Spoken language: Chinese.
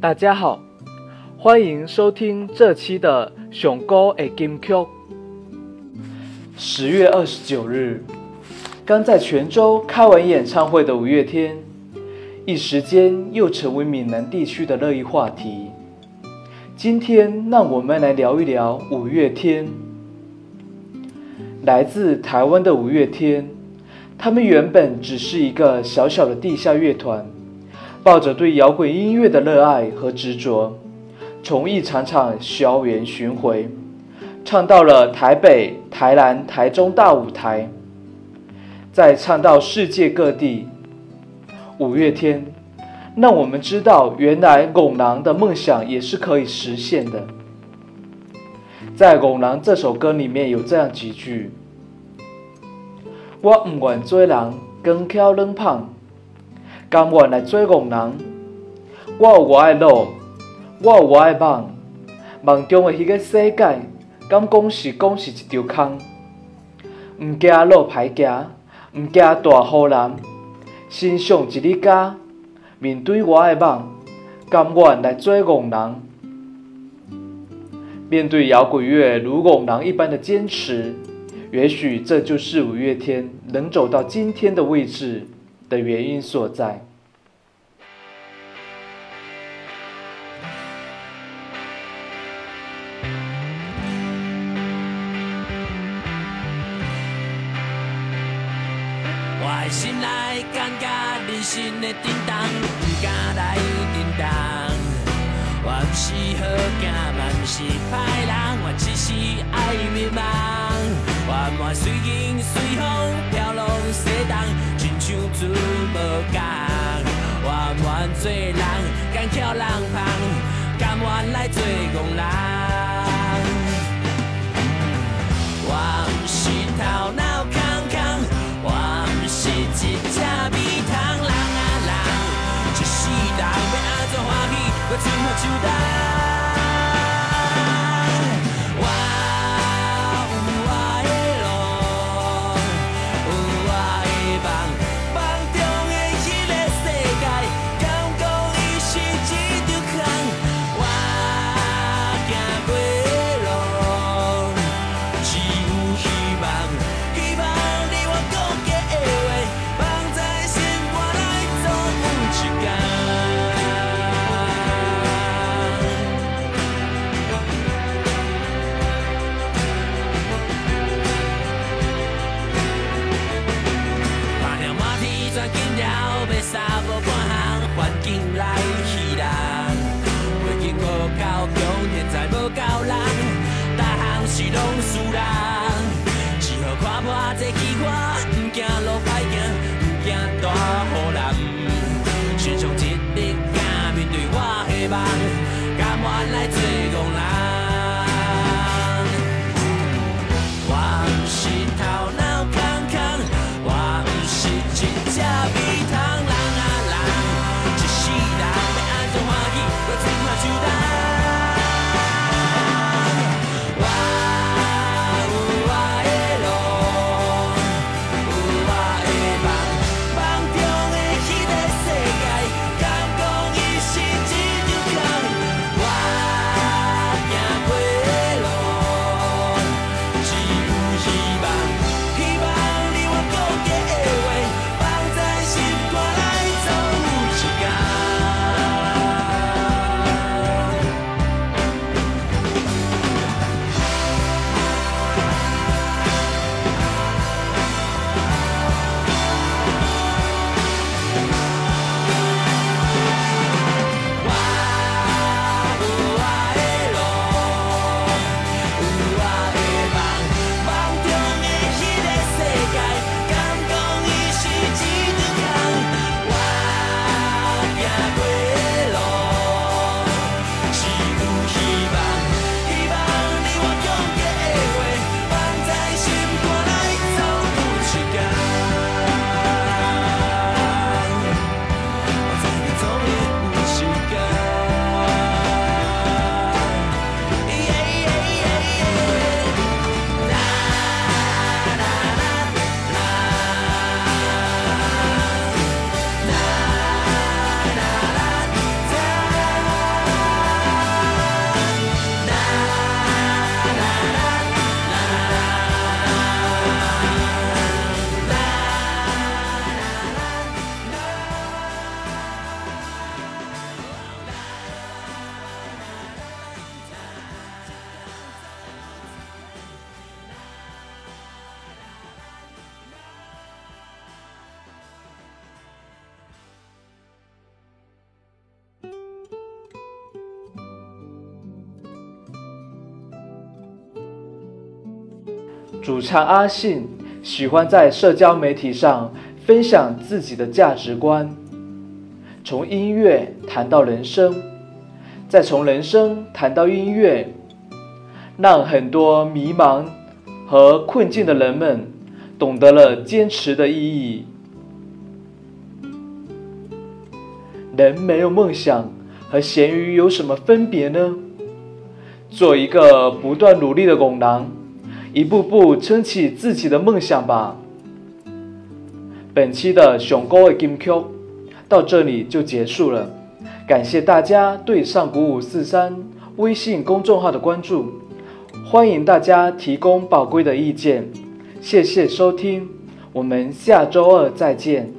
大家好，欢迎收听这期的《熊哥的金曲》。十月二十九日，刚在泉州开完演唱会的五月天，一时间又成为闽南地区的热议话题。今天，让我们来聊一聊五月天。来自台湾的五月天，他们原本只是一个小小的地下乐团。抱着对摇滚音乐的热爱和执着，从一场场校园巡回，唱到了台北、台南、台中大舞台，再唱到世界各地。五月天让我们知道，原来拱狼的梦想也是可以实现的。在《拱狼》这首歌里面有这样几句：“我唔愿做人，光巧软胖。”甘愿来做憨人，我有我的路，我有我的梦，梦中的迄个世界，敢讲是讲是一条空？毋惊路歹行，毋惊大雨淋，心上一日家，面对我的梦，甘愿来做憨人。面对摇滚乐如憨人一般的坚持，也许这就是五月天能走到今天的位置。的原因所在。我的心内感觉人生的震动，不敢来震动。我不是好行，嘛不是歹人，我只是爱迷茫。我满随风随风飘浪西东。亲像船无共，我愿做人，敢巧人旁，甘愿来做憨人。我不是头脑空空，我不是一只米汤人啊人，一世人要安怎欢喜，我怎么就当？来去人，未经考到强，天才无够人，各项是拢输人，只好看破这计划，呒惊路。主唱阿信喜欢在社交媒体上分享自己的价值观，从音乐谈到人生，再从人生谈到音乐，让很多迷茫和困境的人们懂得了坚持的意义。人没有梦想和咸鱼有什么分别呢？做一个不断努力的拱狼，一步步撑起自己的梦想吧。本期的熊哥的 Game Q 到这里就结束了，感谢大家对上古五四三微信公众号的关注，欢迎大家提供宝贵的意见，谢谢收听，我们下周二再见。